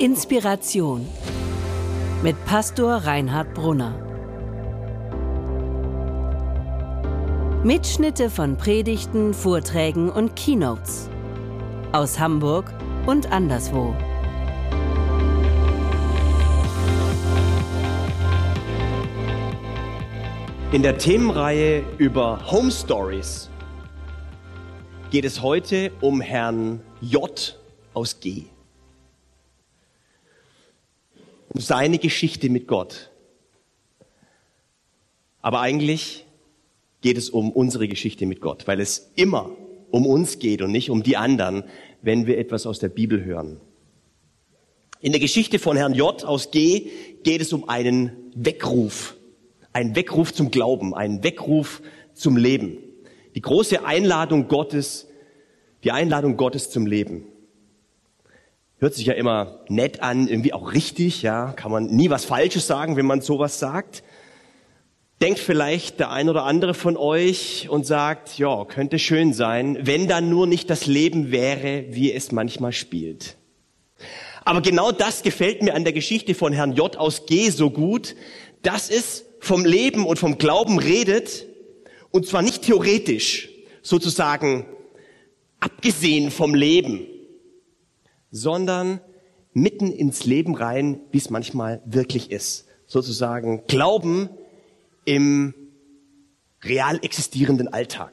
Inspiration mit Pastor Reinhard Brunner. Mitschnitte von Predigten, Vorträgen und Keynotes aus Hamburg und anderswo. In der Themenreihe über Home Stories geht es heute um Herrn J aus G. Um seine Geschichte mit Gott. Aber eigentlich geht es um unsere Geschichte mit Gott, weil es immer um uns geht und nicht um die anderen, wenn wir etwas aus der Bibel hören. In der Geschichte von Herrn J aus G geht es um einen Weckruf. Ein Weckruf zum Glauben, ein Weckruf zum Leben. Die große Einladung Gottes, die Einladung Gottes zum Leben. Hört sich ja immer nett an, irgendwie auch richtig, ja, kann man nie was Falsches sagen, wenn man sowas sagt. Denkt vielleicht der ein oder andere von euch und sagt, ja, könnte schön sein, wenn dann nur nicht das Leben wäre, wie es manchmal spielt. Aber genau das gefällt mir an der Geschichte von Herrn J aus G so gut, dass es vom Leben und vom Glauben redet, und zwar nicht theoretisch, sozusagen abgesehen vom Leben, sondern mitten ins Leben rein, wie es manchmal wirklich ist. Sozusagen Glauben im real existierenden Alltag.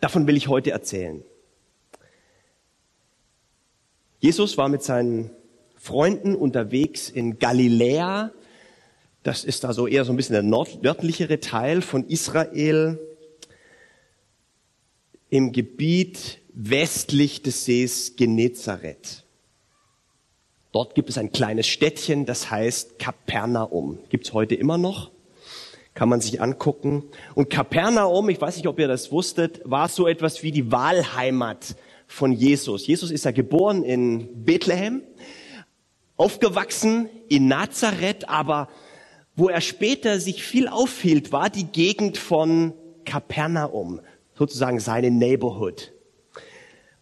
Davon will ich heute erzählen. Jesus war mit seinen Freunden unterwegs in Galiläa. Das ist also eher so ein bisschen der nördlichere Teil von Israel im Gebiet westlich des Sees Genezareth. Dort gibt es ein kleines Städtchen, das heißt Kapernaum. Gibt's heute immer noch. Kann man sich angucken. Und Kapernaum, ich weiß nicht, ob ihr das wusstet, war so etwas wie die Wahlheimat von Jesus. Jesus ist ja geboren in Bethlehem, aufgewachsen in Nazareth, aber wo er später sich viel aufhielt, war die Gegend von Kapernaum, sozusagen seine Neighborhood.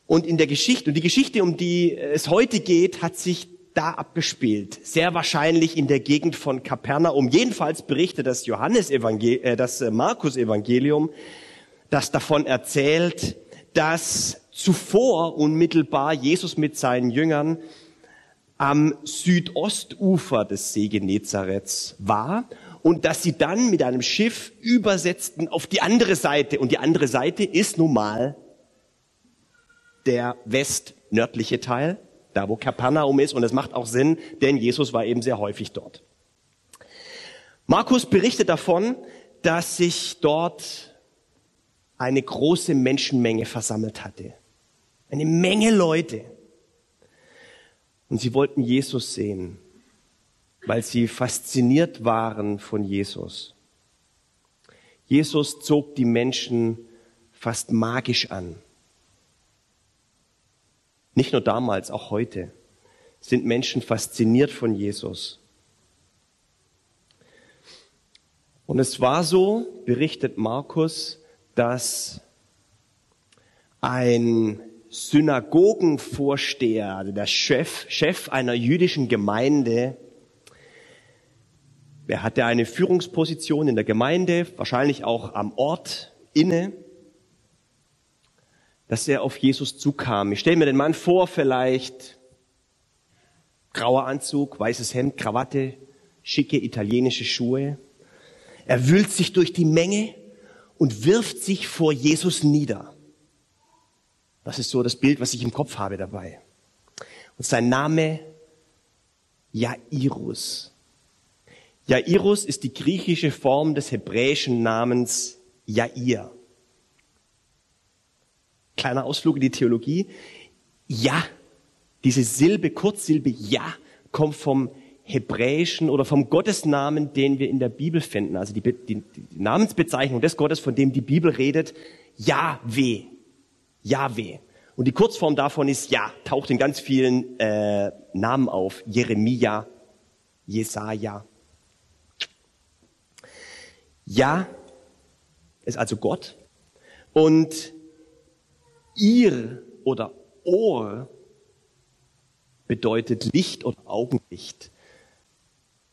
Und in der Geschichte, und die Geschichte, um die es heute geht, hat sich da abgespielt. Sehr wahrscheinlich in der Gegend von Kapernaum. Jedenfalls berichtet das Johannes äh, das äh, Markus Evangelium, das davon erzählt, dass zuvor unmittelbar Jesus mit seinen Jüngern am Südostufer des See Genezareths war und dass sie dann mit einem Schiff übersetzten auf die andere Seite. Und die andere Seite ist nun mal der westnördliche Teil, da wo Kapernaum ist. Und es macht auch Sinn, denn Jesus war eben sehr häufig dort. Markus berichtet davon, dass sich dort eine große Menschenmenge versammelt hatte. Eine Menge Leute. Und sie wollten Jesus sehen, weil sie fasziniert waren von Jesus. Jesus zog die Menschen fast magisch an. Nicht nur damals, auch heute sind Menschen fasziniert von Jesus. Und es war so, berichtet Markus, dass ein Synagogenvorsteher, also der Chef, Chef einer jüdischen Gemeinde, er hatte eine Führungsposition in der Gemeinde, wahrscheinlich auch am Ort inne, dass er auf Jesus zukam. Ich stelle mir den Mann vor, vielleicht grauer Anzug, weißes Hemd, Krawatte, schicke italienische Schuhe. Er wühlt sich durch die Menge und wirft sich vor Jesus nieder. Das ist so das Bild, was ich im Kopf habe dabei. Und sein Name Jairus. Jairus ist die griechische Form des hebräischen Namens Jair. Kleiner Ausflug in die Theologie. Ja, diese Silbe, Kurzsilbe Ja, kommt vom hebräischen oder vom Gottesnamen, den wir in der Bibel finden. Also die, die, die Namensbezeichnung des Gottes, von dem die Bibel redet, Yahweh. Yahweh. Und die Kurzform davon ist Ja, taucht in ganz vielen äh, Namen auf. Jeremia, Jesaja. Ja ist also Gott. Und ihr oder Ohr bedeutet Licht oder Augenlicht.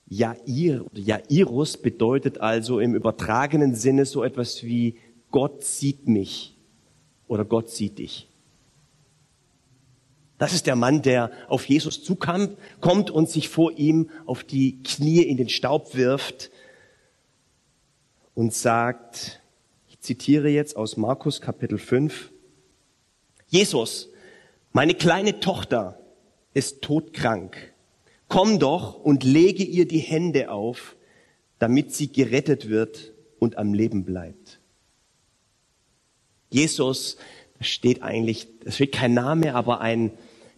Jair oder Jairus bedeutet also im übertragenen Sinne so etwas wie Gott sieht mich oder Gott sieht dich. Das ist der Mann, der auf Jesus zukam, kommt und sich vor ihm auf die Knie in den Staub wirft und sagt, ich zitiere jetzt aus Markus Kapitel 5, Jesus, meine kleine Tochter ist todkrank. Komm doch und lege ihr die Hände auf, damit sie gerettet wird und am Leben bleibt. Jesus, da steht eigentlich, da steht kein Name, aber ein,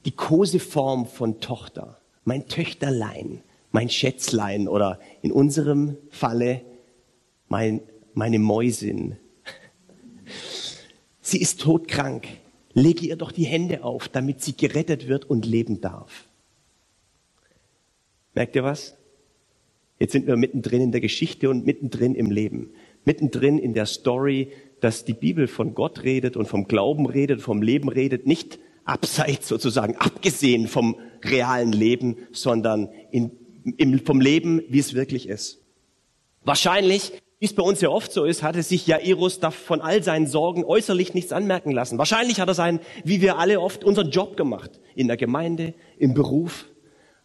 die Koseform von Tochter. Mein Töchterlein, mein Schätzlein oder in unserem Falle mein, meine Mäusin. Sie ist todkrank. Lege ihr doch die Hände auf, damit sie gerettet wird und leben darf. Merkt ihr was? Jetzt sind wir mittendrin in der Geschichte und mittendrin im Leben. Mittendrin in der Story, dass die Bibel von Gott redet und vom Glauben redet, vom Leben redet, nicht abseits sozusagen, abgesehen vom realen Leben, sondern in, im, vom Leben, wie es wirklich ist. Wahrscheinlich, wie es bei uns ja oft so ist, hatte sich Jairus von all seinen Sorgen äußerlich nichts anmerken lassen. Wahrscheinlich hat er seinen, wie wir alle oft, unseren Job gemacht. In der Gemeinde, im Beruf.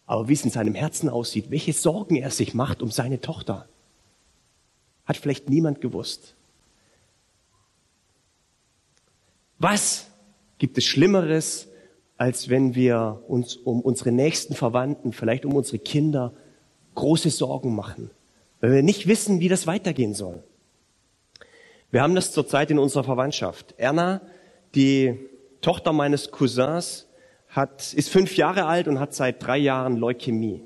Aber wie es in seinem Herzen aussieht, welche Sorgen er sich macht um seine Tochter, hat vielleicht niemand gewusst. Was gibt es Schlimmeres, als wenn wir uns um unsere nächsten Verwandten, vielleicht um unsere Kinder, große Sorgen machen, weil wir nicht wissen, wie das weitergehen soll. Wir haben das zurzeit in unserer Verwandtschaft. Erna, die Tochter meines Cousins, hat, ist fünf Jahre alt und hat seit drei Jahren Leukämie.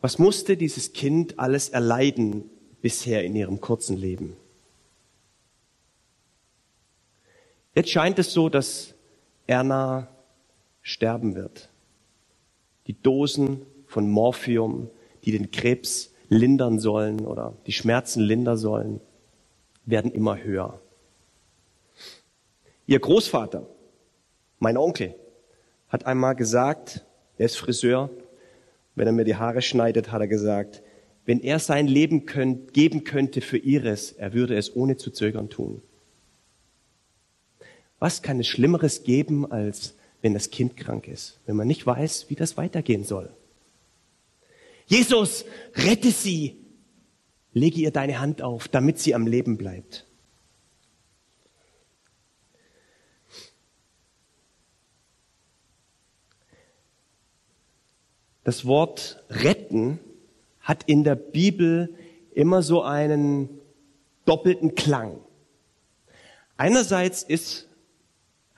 Was musste dieses Kind alles erleiden bisher in ihrem kurzen Leben? Jetzt scheint es so, dass Erna sterben wird. Die Dosen von Morphium, die den Krebs lindern sollen oder die Schmerzen lindern sollen, werden immer höher. Ihr Großvater, mein Onkel, hat einmal gesagt, er ist Friseur, wenn er mir die Haare schneidet, hat er gesagt, wenn er sein Leben könnt, geben könnte für ihres, er würde es ohne zu zögern tun. Was kann es Schlimmeres geben, als wenn das Kind krank ist, wenn man nicht weiß, wie das weitergehen soll? Jesus, rette sie, lege ihr deine Hand auf, damit sie am Leben bleibt. Das Wort retten hat in der Bibel immer so einen doppelten Klang. Einerseits ist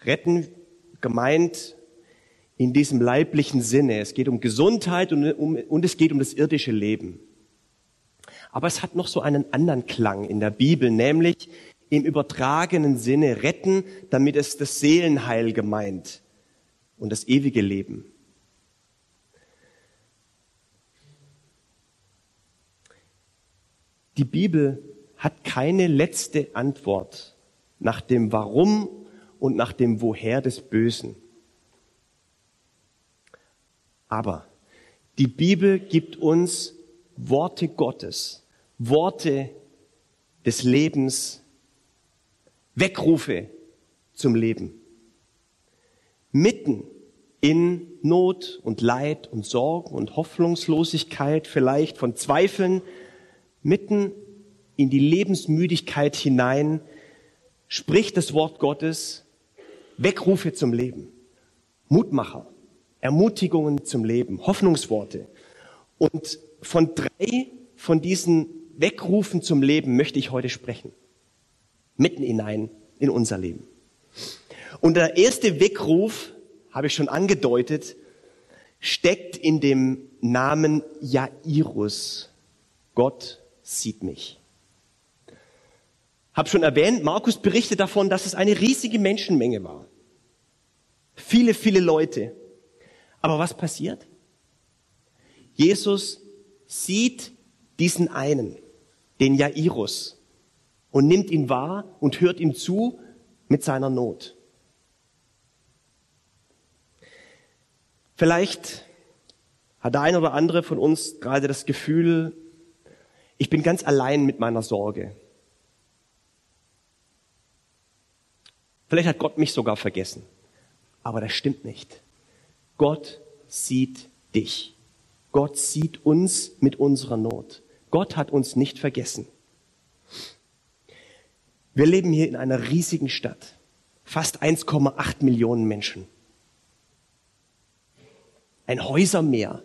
Retten gemeint in diesem leiblichen Sinne. Es geht um Gesundheit und, um, und es geht um das irdische Leben. Aber es hat noch so einen anderen Klang in der Bibel, nämlich im übertragenen Sinne retten, damit es das Seelenheil gemeint und das ewige Leben. Die Bibel hat keine letzte Antwort nach dem Warum und nach dem Woher des Bösen. Aber die Bibel gibt uns Worte Gottes, Worte des Lebens, Weckrufe zum Leben. Mitten in Not und Leid und Sorgen und Hoffnungslosigkeit, vielleicht von Zweifeln, mitten in die Lebensmüdigkeit hinein, spricht das Wort Gottes Weckrufe zum Leben, Mutmacher, Ermutigungen zum Leben, Hoffnungsworte. Und von drei von diesen Weckrufen zum Leben möchte ich heute sprechen. Mitten hinein in unser Leben. Und der erste Weckruf, habe ich schon angedeutet, steckt in dem Namen Jairus. Gott sieht mich. Hab schon erwähnt, Markus berichtet davon, dass es eine riesige Menschenmenge war. Viele, viele Leute. Aber was passiert? Jesus sieht diesen einen, den Jairus, und nimmt ihn wahr und hört ihm zu mit seiner Not. Vielleicht hat der ein oder andere von uns gerade das Gefühl, ich bin ganz allein mit meiner Sorge. Vielleicht hat Gott mich sogar vergessen. Aber das stimmt nicht. Gott sieht dich. Gott sieht uns mit unserer Not. Gott hat uns nicht vergessen. Wir leben hier in einer riesigen Stadt. Fast 1,8 Millionen Menschen. Ein Häusermeer.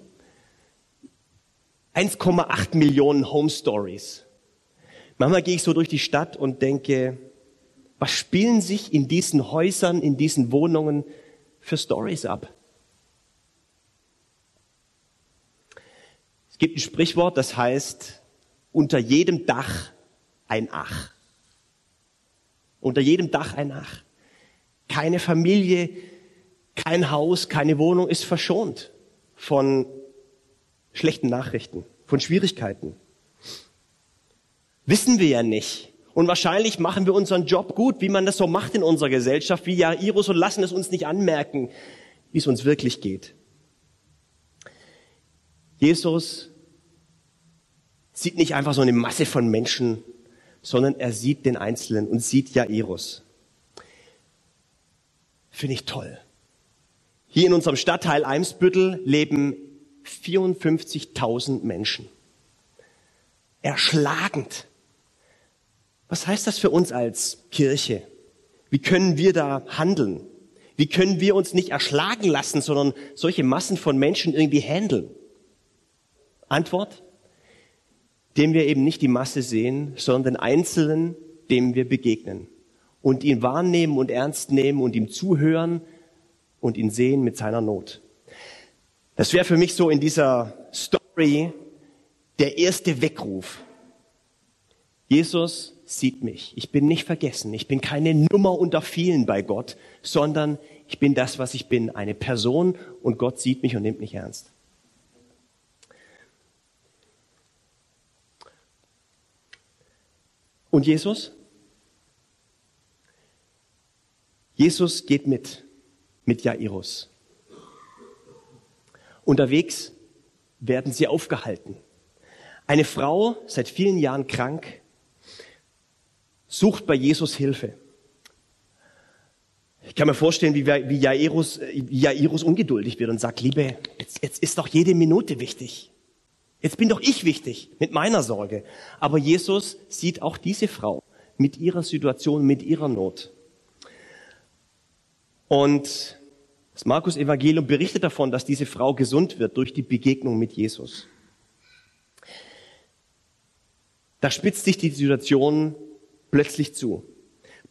1,8 Millionen Home Stories. Manchmal gehe ich so durch die Stadt und denke, was spielen sich in diesen Häusern, in diesen Wohnungen für Stories ab? Gibt ein Sprichwort, das heißt, unter jedem Dach ein Ach. Unter jedem Dach ein Ach. Keine Familie, kein Haus, keine Wohnung ist verschont von schlechten Nachrichten, von Schwierigkeiten. Wissen wir ja nicht. Und wahrscheinlich machen wir unseren Job gut, wie man das so macht in unserer Gesellschaft, wie Jairus, und lassen es uns nicht anmerken, wie es uns wirklich geht. Jesus sieht nicht einfach so eine Masse von Menschen, sondern er sieht den Einzelnen und sieht Jairus. Finde ich toll. Hier in unserem Stadtteil Eimsbüttel leben 54.000 Menschen. Erschlagend. Was heißt das für uns als Kirche? Wie können wir da handeln? Wie können wir uns nicht erschlagen lassen, sondern solche Massen von Menschen irgendwie handeln? Antwort? Dem wir eben nicht die Masse sehen, sondern den Einzelnen, dem wir begegnen und ihn wahrnehmen und ernst nehmen und ihm zuhören und ihn sehen mit seiner Not. Das wäre für mich so in dieser Story der erste Weckruf. Jesus sieht mich. Ich bin nicht vergessen. Ich bin keine Nummer unter vielen bei Gott, sondern ich bin das, was ich bin, eine Person und Gott sieht mich und nimmt mich ernst. Und Jesus? Jesus geht mit, mit Jairus. Unterwegs werden sie aufgehalten. Eine Frau, seit vielen Jahren krank, sucht bei Jesus Hilfe. Ich kann mir vorstellen, wie, wie, Jairus, wie Jairus ungeduldig wird und sagt, Liebe, jetzt, jetzt ist doch jede Minute wichtig. Jetzt bin doch ich wichtig mit meiner Sorge. Aber Jesus sieht auch diese Frau mit ihrer Situation, mit ihrer Not. Und das Markus Evangelium berichtet davon, dass diese Frau gesund wird durch die Begegnung mit Jesus. Da spitzt sich die Situation plötzlich zu.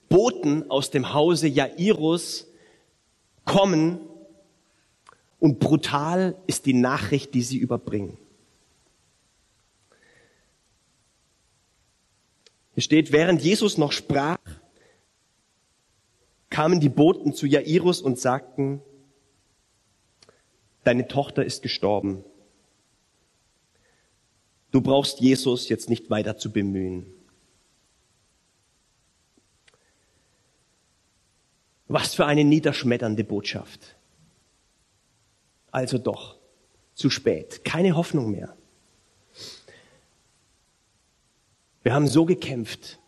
Boten aus dem Hause Jairus kommen und brutal ist die Nachricht, die sie überbringen. Hier steht, während Jesus noch sprach, kamen die Boten zu Jairus und sagten, deine Tochter ist gestorben. Du brauchst Jesus jetzt nicht weiter zu bemühen. Was für eine niederschmetternde Botschaft. Also doch, zu spät, keine Hoffnung mehr. Wir haben so gekämpft.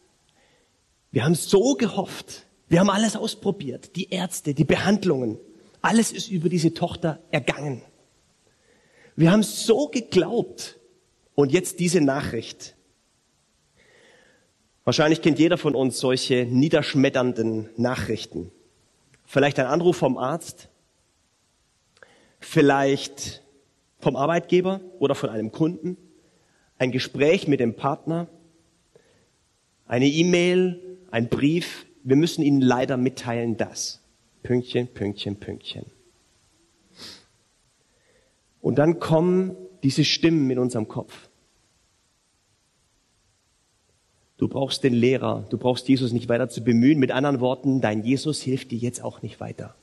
Wir haben so gehofft. Wir haben alles ausprobiert. Die Ärzte, die Behandlungen. Alles ist über diese Tochter ergangen. Wir haben so geglaubt. Und jetzt diese Nachricht. Wahrscheinlich kennt jeder von uns solche niederschmetternden Nachrichten. Vielleicht ein Anruf vom Arzt, vielleicht vom Arbeitgeber oder von einem Kunden, ein Gespräch mit dem Partner, eine E-Mail, ein Brief. Wir müssen Ihnen leider mitteilen, dass. Pünktchen, Pünktchen, Pünktchen. Und dann kommen diese Stimmen in unserem Kopf. Du brauchst den Lehrer, du brauchst Jesus nicht weiter zu bemühen. Mit anderen Worten, dein Jesus hilft dir jetzt auch nicht weiter.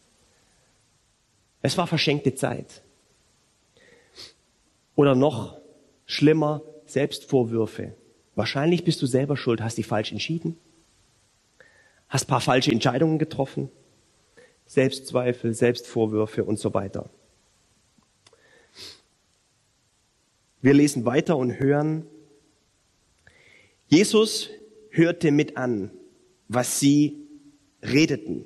Es war verschenkte Zeit. Oder noch schlimmer, Selbstvorwürfe. Wahrscheinlich bist du selber schuld, hast dich falsch entschieden, hast paar falsche Entscheidungen getroffen, Selbstzweifel, Selbstvorwürfe und so weiter. Wir lesen weiter und hören, Jesus hörte mit an, was sie redeten.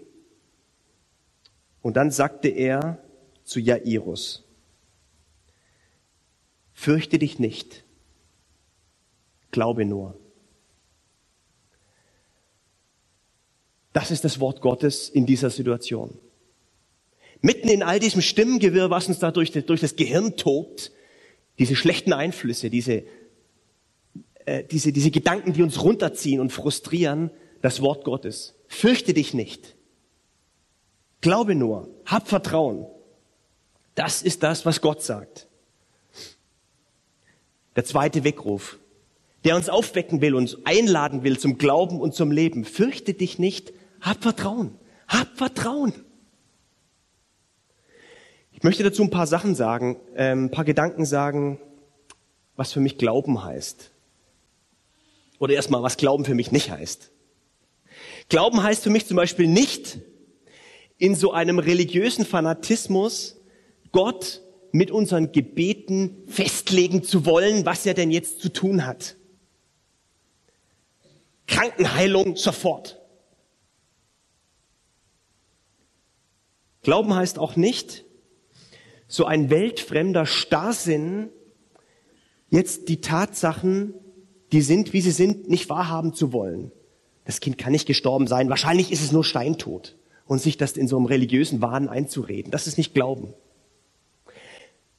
Und dann sagte er zu Jairus, fürchte dich nicht, glaube nur. Das ist das Wort Gottes in dieser Situation. Mitten in all diesem Stimmengewirr, was uns da durch, durch das Gehirn tobt, diese schlechten Einflüsse, diese, äh, diese, diese Gedanken, die uns runterziehen und frustrieren, das Wort Gottes. Fürchte dich nicht. Glaube nur. Hab Vertrauen. Das ist das, was Gott sagt. Der zweite Weckruf, der uns aufwecken will, uns einladen will zum Glauben und zum Leben. Fürchte dich nicht. Hab Vertrauen. Hab Vertrauen. Ich möchte dazu ein paar Sachen sagen, ähm, ein paar Gedanken sagen, was für mich Glauben heißt. Oder erstmal, was Glauben für mich nicht heißt. Glauben heißt für mich zum Beispiel nicht, in so einem religiösen Fanatismus Gott mit unseren Gebeten festlegen zu wollen, was er denn jetzt zu tun hat. Krankenheilung sofort. Glauben heißt auch nicht, so ein weltfremder Starrsinn, jetzt die Tatsachen, die sind, wie sie sind, nicht wahrhaben zu wollen. Das Kind kann nicht gestorben sein, wahrscheinlich ist es nur steintot. Und sich das in so einem religiösen Wahn einzureden, das ist nicht Glauben.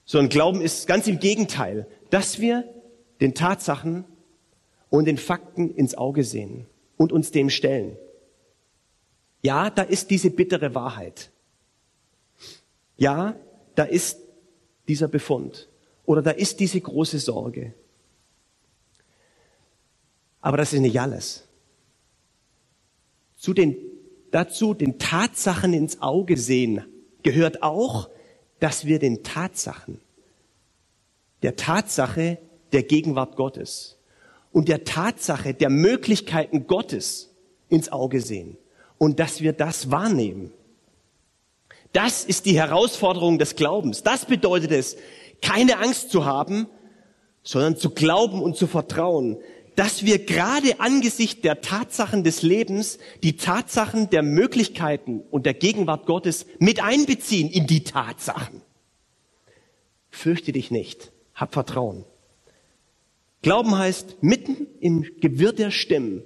Sondern Glauben ist ganz im Gegenteil, dass wir den Tatsachen und den Fakten ins Auge sehen und uns dem stellen. Ja, da ist diese bittere Wahrheit. Ja, da ist dieser Befund oder da ist diese große Sorge. Aber das ist nicht alles. Zu den, dazu den Tatsachen ins Auge sehen gehört auch, dass wir den Tatsachen, der Tatsache der Gegenwart Gottes und der Tatsache der Möglichkeiten Gottes ins Auge sehen und dass wir das wahrnehmen. Das ist die Herausforderung des Glaubens. Das bedeutet es, keine Angst zu haben, sondern zu glauben und zu vertrauen, dass wir gerade angesichts der Tatsachen des Lebens die Tatsachen der Möglichkeiten und der Gegenwart Gottes mit einbeziehen in die Tatsachen. Fürchte dich nicht, hab Vertrauen. Glauben heißt, mitten im Gewirr der Stimmen,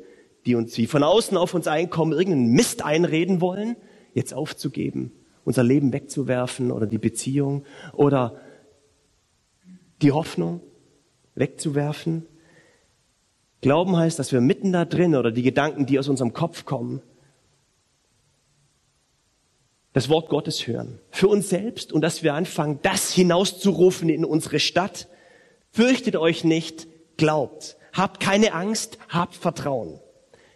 die uns wie von außen auf uns einkommen, irgendeinen Mist einreden wollen, jetzt aufzugeben unser Leben wegzuwerfen oder die Beziehung oder die Hoffnung wegzuwerfen. Glauben heißt, dass wir mitten da drin oder die Gedanken, die aus unserem Kopf kommen, das Wort Gottes hören. Für uns selbst und dass wir anfangen, das hinauszurufen in unsere Stadt. Fürchtet euch nicht, glaubt. Habt keine Angst, habt Vertrauen.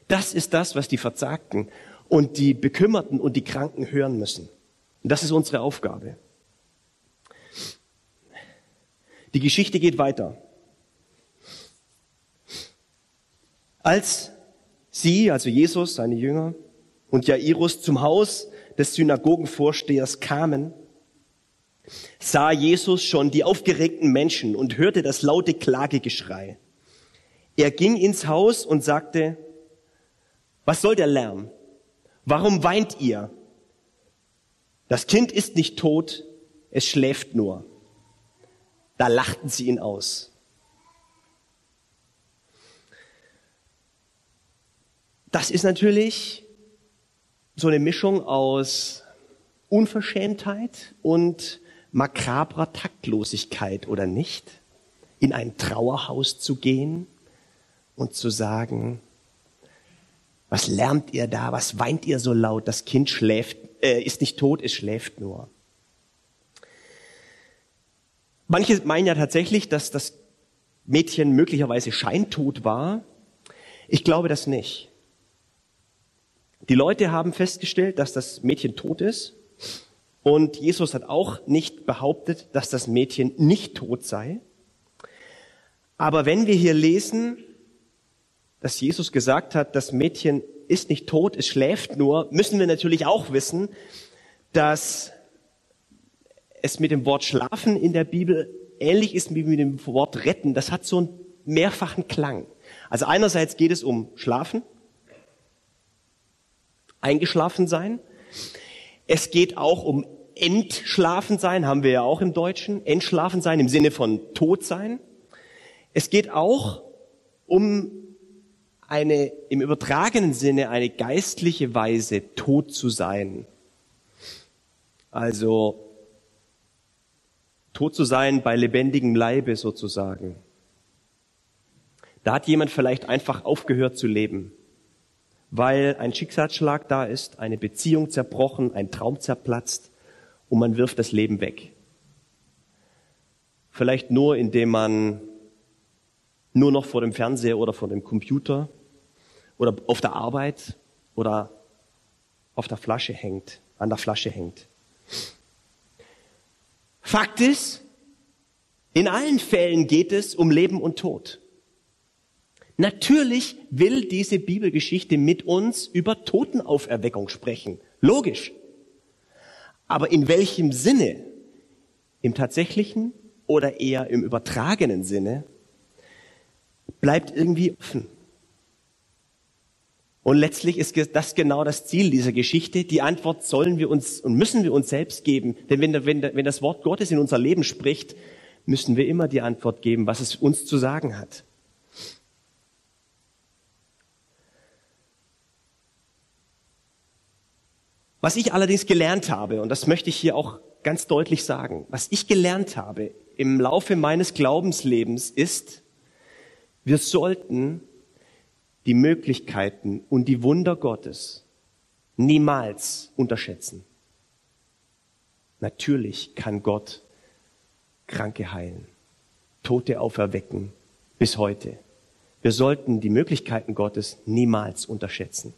Das ist das, was die Verzagten und die Bekümmerten und die Kranken hören müssen. Und das ist unsere Aufgabe. Die Geschichte geht weiter. Als sie, also Jesus, seine Jünger und Jairus zum Haus des Synagogenvorstehers kamen, sah Jesus schon die aufgeregten Menschen und hörte das laute Klagegeschrei. Er ging ins Haus und sagte, was soll der Lärm? Warum weint ihr? Das Kind ist nicht tot, es schläft nur. Da lachten sie ihn aus. Das ist natürlich so eine Mischung aus Unverschämtheit und makabrer Taktlosigkeit, oder nicht? In ein Trauerhaus zu gehen und zu sagen, was lärmt ihr da? Was weint ihr so laut? Das Kind schläft, äh, ist nicht tot, es schläft nur. Manche meinen ja tatsächlich, dass das Mädchen möglicherweise scheintot war. Ich glaube das nicht. Die Leute haben festgestellt, dass das Mädchen tot ist. Und Jesus hat auch nicht behauptet, dass das Mädchen nicht tot sei. Aber wenn wir hier lesen, dass Jesus gesagt hat, das Mädchen ist nicht tot, es schläft nur, müssen wir natürlich auch wissen, dass es mit dem Wort schlafen in der Bibel ähnlich ist wie mit dem Wort retten. Das hat so einen mehrfachen Klang. Also einerseits geht es um Schlafen, eingeschlafen sein. Es geht auch um entschlafen sein, haben wir ja auch im Deutschen. Entschlafen sein im Sinne von tot sein. Es geht auch um eine, im übertragenen Sinne, eine geistliche Weise tot zu sein. Also, tot zu sein bei lebendigem Leibe sozusagen. Da hat jemand vielleicht einfach aufgehört zu leben weil ein Schicksalsschlag da ist, eine Beziehung zerbrochen, ein Traum zerplatzt und man wirft das Leben weg. Vielleicht nur, indem man nur noch vor dem Fernseher oder vor dem Computer oder auf der Arbeit oder auf der Flasche hängt, an der Flasche hängt. Fakt ist, in allen Fällen geht es um Leben und Tod. Natürlich will diese Bibelgeschichte mit uns über Totenauferweckung sprechen. Logisch. Aber in welchem Sinne? Im tatsächlichen oder eher im übertragenen Sinne? Bleibt irgendwie offen. Und letztlich ist das genau das Ziel dieser Geschichte. Die Antwort sollen wir uns und müssen wir uns selbst geben. Denn wenn, wenn, wenn das Wort Gottes in unser Leben spricht, müssen wir immer die Antwort geben, was es uns zu sagen hat. Was ich allerdings gelernt habe, und das möchte ich hier auch ganz deutlich sagen, was ich gelernt habe im Laufe meines Glaubenslebens ist, wir sollten die Möglichkeiten und die Wunder Gottes niemals unterschätzen. Natürlich kann Gott Kranke heilen, Tote auferwecken, bis heute. Wir sollten die Möglichkeiten Gottes niemals unterschätzen.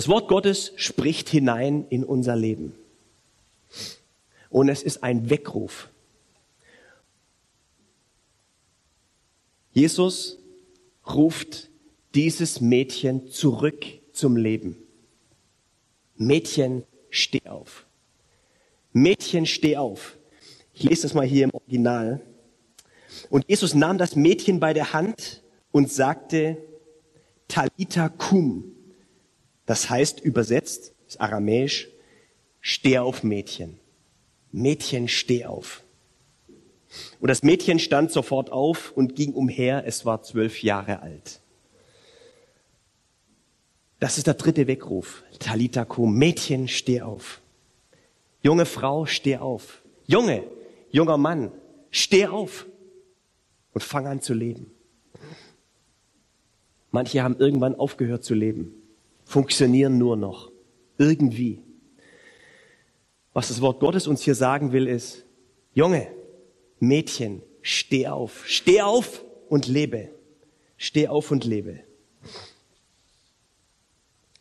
Das Wort Gottes spricht hinein in unser Leben. Und es ist ein Weckruf. Jesus ruft dieses Mädchen zurück zum Leben. Mädchen, steh auf. Mädchen, steh auf. Ich lese das mal hier im Original. Und Jesus nahm das Mädchen bei der Hand und sagte, Talita cum, das heißt übersetzt, ist aramäisch, steh auf Mädchen. Mädchen, steh auf. Und das Mädchen stand sofort auf und ging umher. Es war zwölf Jahre alt. Das ist der dritte Weckruf. Talita kum. Mädchen, steh auf. Junge Frau, steh auf. Junge, junger Mann, steh auf und fang an zu leben. Manche haben irgendwann aufgehört zu leben funktionieren nur noch. Irgendwie. Was das Wort Gottes uns hier sagen will, ist, Junge, Mädchen, steh auf, steh auf und lebe. Steh auf und lebe.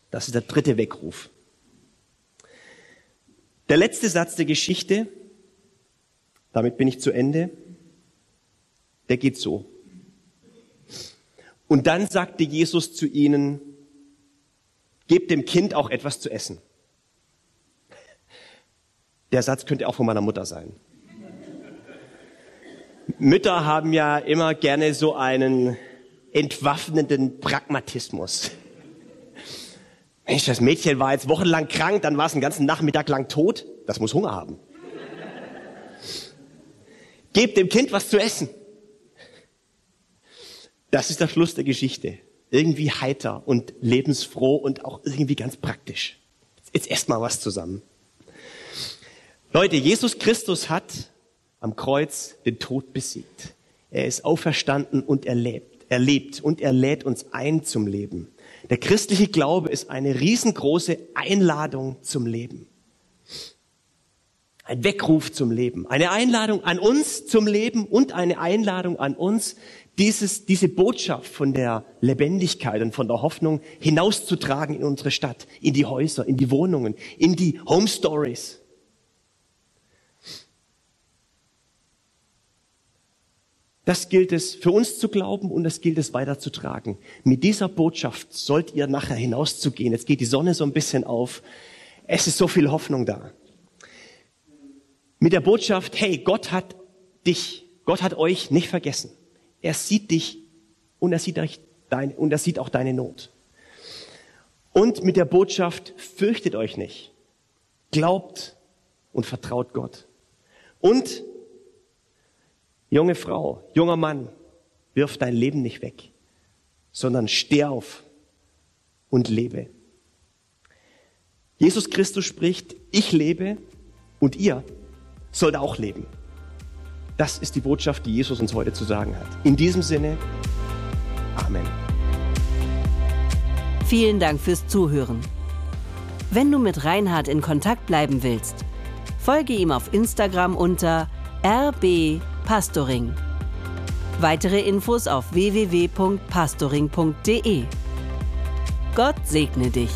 Das ist der dritte Weckruf. Der letzte Satz der Geschichte, damit bin ich zu Ende, der geht so. Und dann sagte Jesus zu ihnen, gebt dem Kind auch etwas zu essen. Der Satz könnte auch von meiner Mutter sein. Mütter haben ja immer gerne so einen entwaffnenden Pragmatismus. Mensch, das Mädchen war jetzt wochenlang krank, dann war es einen ganzen Nachmittag lang tot. Das muss Hunger haben. Gebt dem Kind was zu essen. Das ist der Schluss der Geschichte irgendwie heiter und lebensfroh und auch irgendwie ganz praktisch. Jetzt erstmal was zusammen. Leute, Jesus Christus hat am Kreuz den Tod besiegt. Er ist auferstanden und er lebt. Er lebt und er lädt uns ein zum Leben. Der christliche Glaube ist eine riesengroße Einladung zum Leben. Ein Weckruf zum Leben. Eine Einladung an uns zum Leben und eine Einladung an uns, dieses, diese Botschaft von der Lebendigkeit und von der Hoffnung hinauszutragen in unsere Stadt, in die Häuser, in die Wohnungen, in die Home Stories. Das gilt es für uns zu glauben und das gilt es weiterzutragen. Mit dieser Botschaft sollt ihr nachher hinauszugehen. Jetzt geht die Sonne so ein bisschen auf. Es ist so viel Hoffnung da. Mit der Botschaft, hey, Gott hat dich, Gott hat euch nicht vergessen. Er sieht dich und er sieht, dein, und er sieht auch deine Not. Und mit der Botschaft, fürchtet euch nicht. Glaubt und vertraut Gott. Und junge Frau, junger Mann, wirf dein Leben nicht weg, sondern steh auf und lebe. Jesus Christus spricht, ich lebe und ihr sollt auch leben. Das ist die Botschaft, die Jesus uns heute zu sagen hat. In diesem Sinne, Amen. Vielen Dank fürs Zuhören. Wenn du mit Reinhard in Kontakt bleiben willst, folge ihm auf Instagram unter rbpastoring. Weitere Infos auf www.pastoring.de. Gott segne dich.